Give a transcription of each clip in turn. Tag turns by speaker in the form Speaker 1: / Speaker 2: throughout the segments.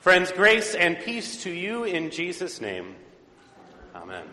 Speaker 1: Friends, grace and peace to you in Jesus' name. Amen.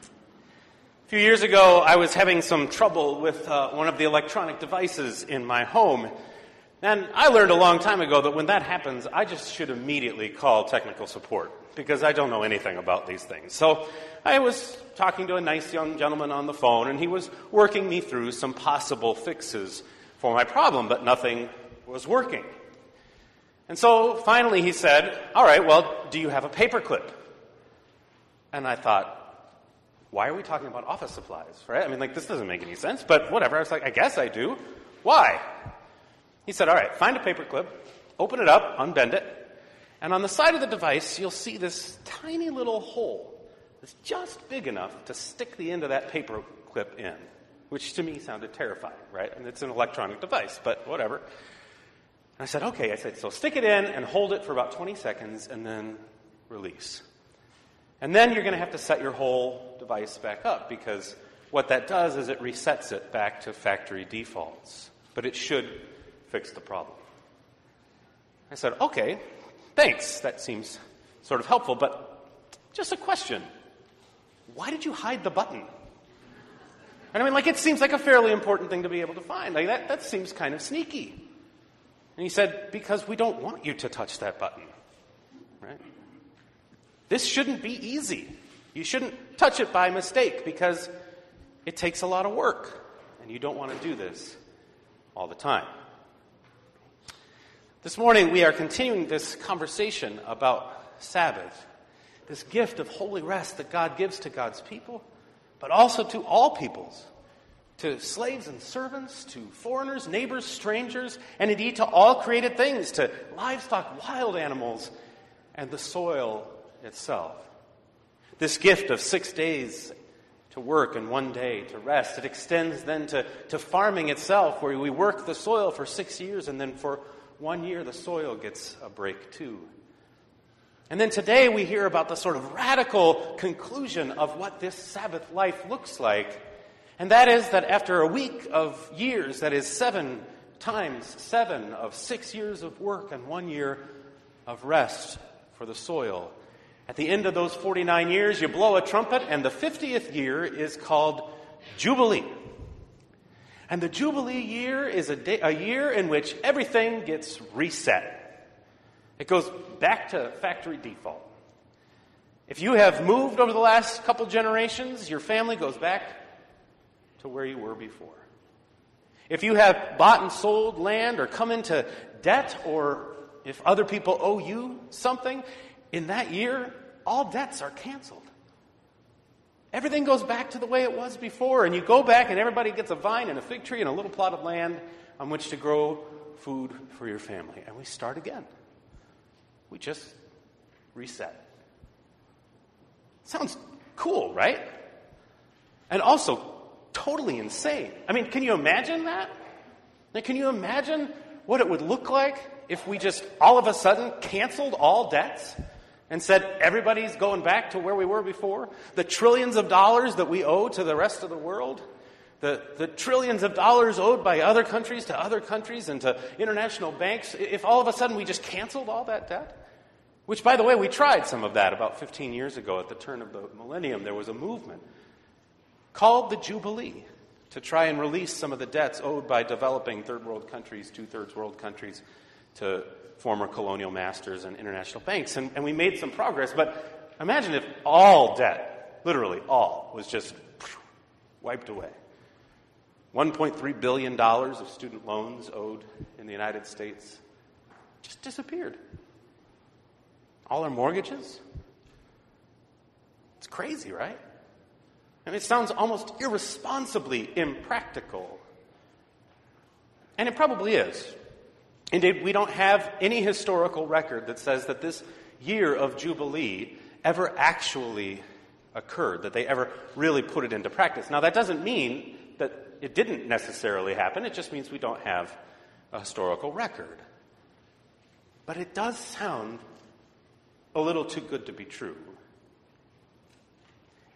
Speaker 1: A few years ago, I was having some trouble with uh, one of the electronic devices in my home. And I learned a long time ago that when that happens, I just should immediately call technical support because I don't know anything about these things. So I was talking to a nice young gentleman on the phone, and he was working me through some possible fixes for my problem, but nothing was working. And so finally he said, All right, well, do you have a paperclip? And I thought, why are we talking about office supplies, right? I mean, like, this doesn't make any sense, but whatever. I was like, I guess I do. Why? He said, All right, find a paperclip, open it up, unbend it, and on the side of the device, you'll see this tiny little hole that's just big enough to stick the end of that paperclip in, which to me sounded terrifying, right? And it's an electronic device, but whatever. I said, okay. I said, so stick it in and hold it for about 20 seconds and then release. And then you're going to have to set your whole device back up because what that does is it resets it back to factory defaults. But it should fix the problem. I said, okay, thanks. That seems sort of helpful, but just a question. Why did you hide the button? And I mean, like, it seems like a fairly important thing to be able to find. Like, that, that seems kind of sneaky. And he said, Because we don't want you to touch that button. Right? This shouldn't be easy. You shouldn't touch it by mistake because it takes a lot of work. And you don't want to do this all the time. This morning, we are continuing this conversation about Sabbath, this gift of holy rest that God gives to God's people, but also to all peoples to slaves and servants, to foreigners, neighbors, strangers, and indeed to all created things, to livestock, wild animals, and the soil itself. This gift of six days to work and one day to rest, it extends then to, to farming itself, where we work the soil for six years, and then for one year the soil gets a break too. And then today we hear about the sort of radical conclusion of what this Sabbath life looks like and that is that after a week of years, that is seven times seven of six years of work and one year of rest for the soil, at the end of those 49 years, you blow a trumpet, and the 50th year is called Jubilee. And the Jubilee year is a, day, a year in which everything gets reset. It goes back to factory default. If you have moved over the last couple generations, your family goes back to where you were before. If you have bought and sold land or come into debt, or if other people owe you something, in that year, all debts are canceled. Everything goes back to the way it was before, and you go back and everybody gets a vine and a fig tree and a little plot of land on which to grow food for your family. And we start again. We just reset. Sounds cool, right? And also totally insane. I mean, can you imagine that? Like, can you imagine what it would look like if we just all of a sudden canceled all debts and said everybody's going back to where we were before? The trillions of dollars that we owe to the rest of the world? The, the trillions of dollars owed by other countries to other countries and to international banks, if all of a sudden we just canceled all that debt? Which, by the way, we tried some of that about 15 years ago at the turn of the millennium. There was a movement called the Jubilee to try and release some of the debts owed by developing third world countries, two thirds world countries, to former colonial masters and international banks. And, and we made some progress, but imagine if all debt, literally all, was just wiped away. $1.3 billion of student loans owed in the United States just disappeared. All our mortgages? It's crazy, right? And it sounds almost irresponsibly impractical. And it probably is. Indeed, we don't have any historical record that says that this year of Jubilee ever actually occurred, that they ever really put it into practice. Now, that doesn't mean that it didn't necessarily happen, it just means we don't have a historical record. But it does sound a little too good to be true.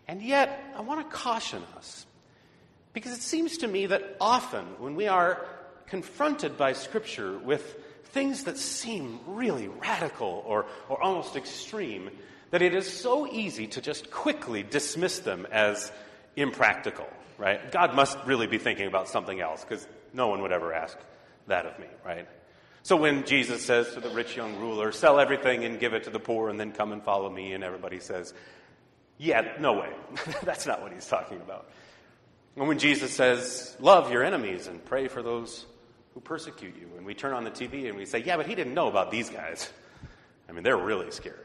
Speaker 1: And yet, I want to caution us because it seems to me that often when we are confronted by Scripture with things that seem really radical or, or almost extreme, that it is so easy to just quickly dismiss them as impractical, right? God must really be thinking about something else because no one would ever ask that of me, right? So when Jesus says to the rich young ruler, sell everything and give it to the poor and then come and follow me, and everybody says, yeah, no way. That's not what he's talking about. And when Jesus says, love your enemies and pray for those who persecute you, and we turn on the TV and we say, yeah, but he didn't know about these guys. I mean, they're really scary.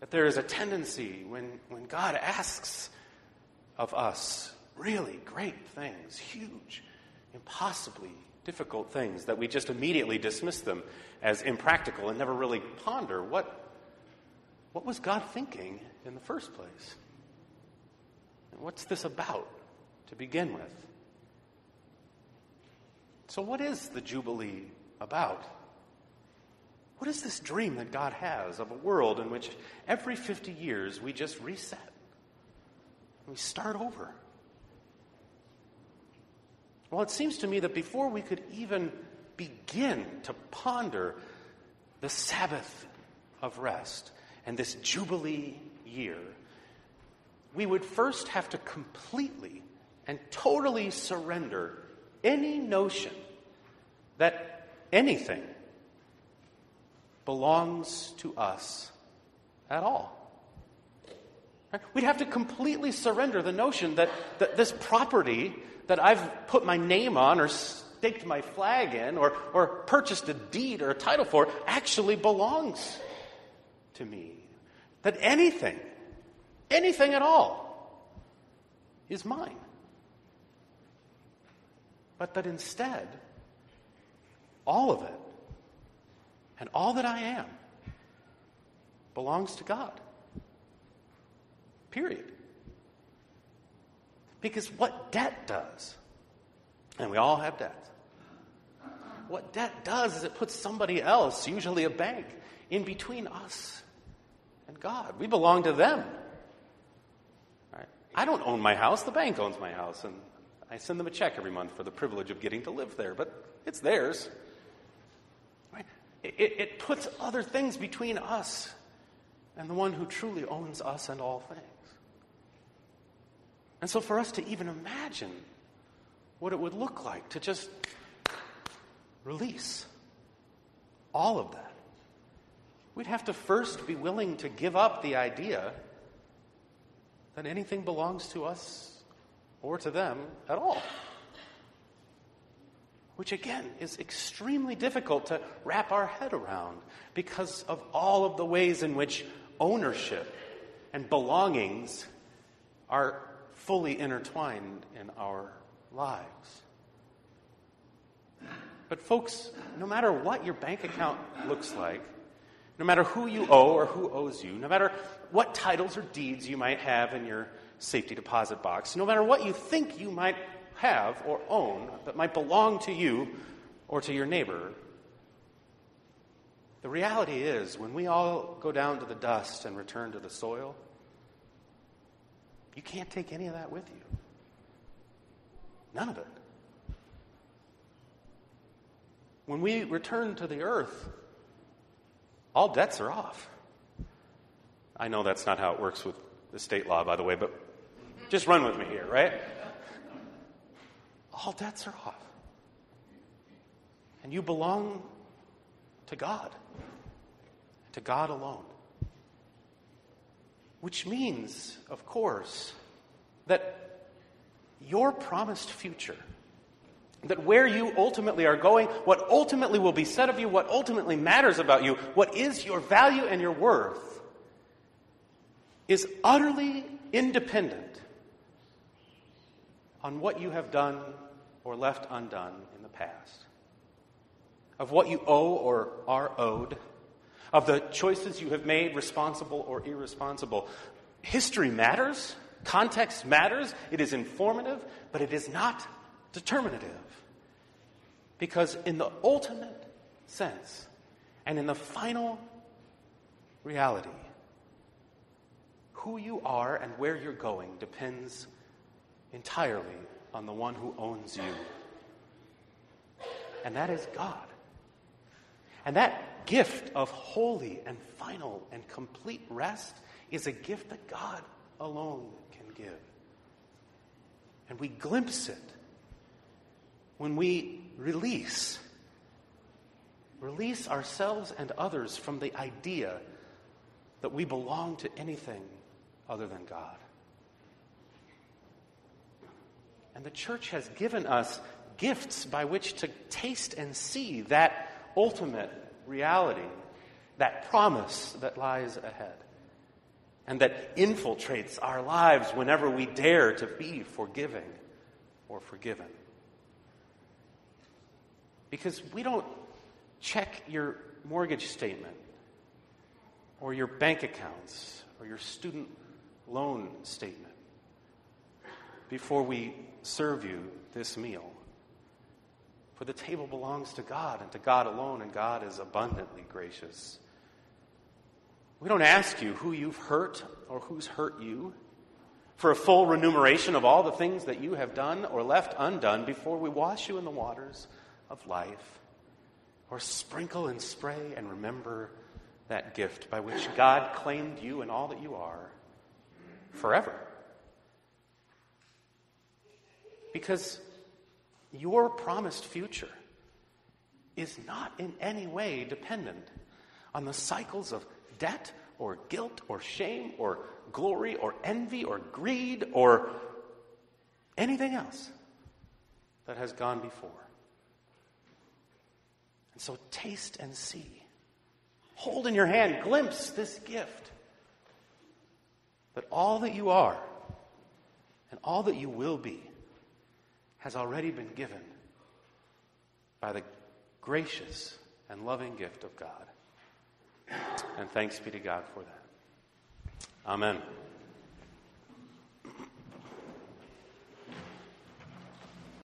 Speaker 1: That there is a tendency when, when God asks of us really great things, huge, impossibly difficult things, that we just immediately dismiss them as impractical and never really ponder what, what was God thinking in the first place? And what's this about to begin with? So, what is the Jubilee about? What is this dream that God has of a world in which every 50 years we just reset? We start over. Well, it seems to me that before we could even begin to ponder the Sabbath of rest and this Jubilee year, we would first have to completely and totally surrender any notion that anything belongs to us at all. We'd have to completely surrender the notion that, that this property that I've put my name on or staked my flag in or, or purchased a deed or a title for actually belongs to me. That anything, anything at all, is mine. But that instead, all of it, and all that I am, belongs to God. Period. Because what debt does, and we all have debt, what debt does is it puts somebody else, usually a bank, in between us and God. We belong to them. Right? I don't own my house, the bank owns my house, and I send them a check every month for the privilege of getting to live there, but it's theirs. Right? It, it puts other things between us and the one who truly owns us and all things. And so, for us to even imagine what it would look like to just release all of that, we'd have to first be willing to give up the idea that anything belongs to us or to them at all. Which, again, is extremely difficult to wrap our head around because of all of the ways in which ownership and belongings are fully intertwined in our lives. But, folks, no matter what your bank account looks like, no matter who you owe or who owes you, no matter what titles or deeds you might have in your safety deposit box, no matter what you think you might have or own that might belong to you or to your neighbor, the reality is when we all go down to the dust and return to the soil, you can't take any of that with you. None of it. When we return to the earth, all debts are off. I know that's not how it works with the state law, by the way, but just run with me here, right? All debts are off. And you belong to God, to God alone. Which means, of course, that your promised future, that where you ultimately are going, what ultimately will be said of you, what ultimately matters about you, what is your value and your worth, is utterly independent on what you have done or left undone in the past, of what you owe or are owed. Of the choices you have made, responsible or irresponsible. History matters, context matters, it is informative, but it is not determinative. Because, in the ultimate sense, and in the final reality, who you are and where you're going depends entirely on the one who owns you. And that is God. And that gift of holy and final and complete rest is a gift that God alone can give. And we glimpse it when we release release ourselves and others from the idea that we belong to anything other than God. And the church has given us gifts by which to taste and see that ultimate reality, that promise that lies ahead, and that infiltrates our lives whenever we dare to be forgiving or forgiven. Because we don't check your mortgage statement or your bank accounts or your student loan statement before we serve you this meal. For the table belongs to God and to God alone, and God is abundantly gracious. We don't ask you who you've hurt or who's hurt you for a full remuneration of all the things that you have done or left undone before we wash you in the waters of life or sprinkle and spray and remember that gift by which God claimed you and all that you are forever. Because your promised future is not in any way dependent on the cycles of debt or guilt or shame or glory or envy or greed or anything else that has gone before. And so taste and see. Hold in your hand, glimpse this gift. That all that you are and all that you will be has already been given by the gracious and loving gift of God. And thanks be to God for that. Amen.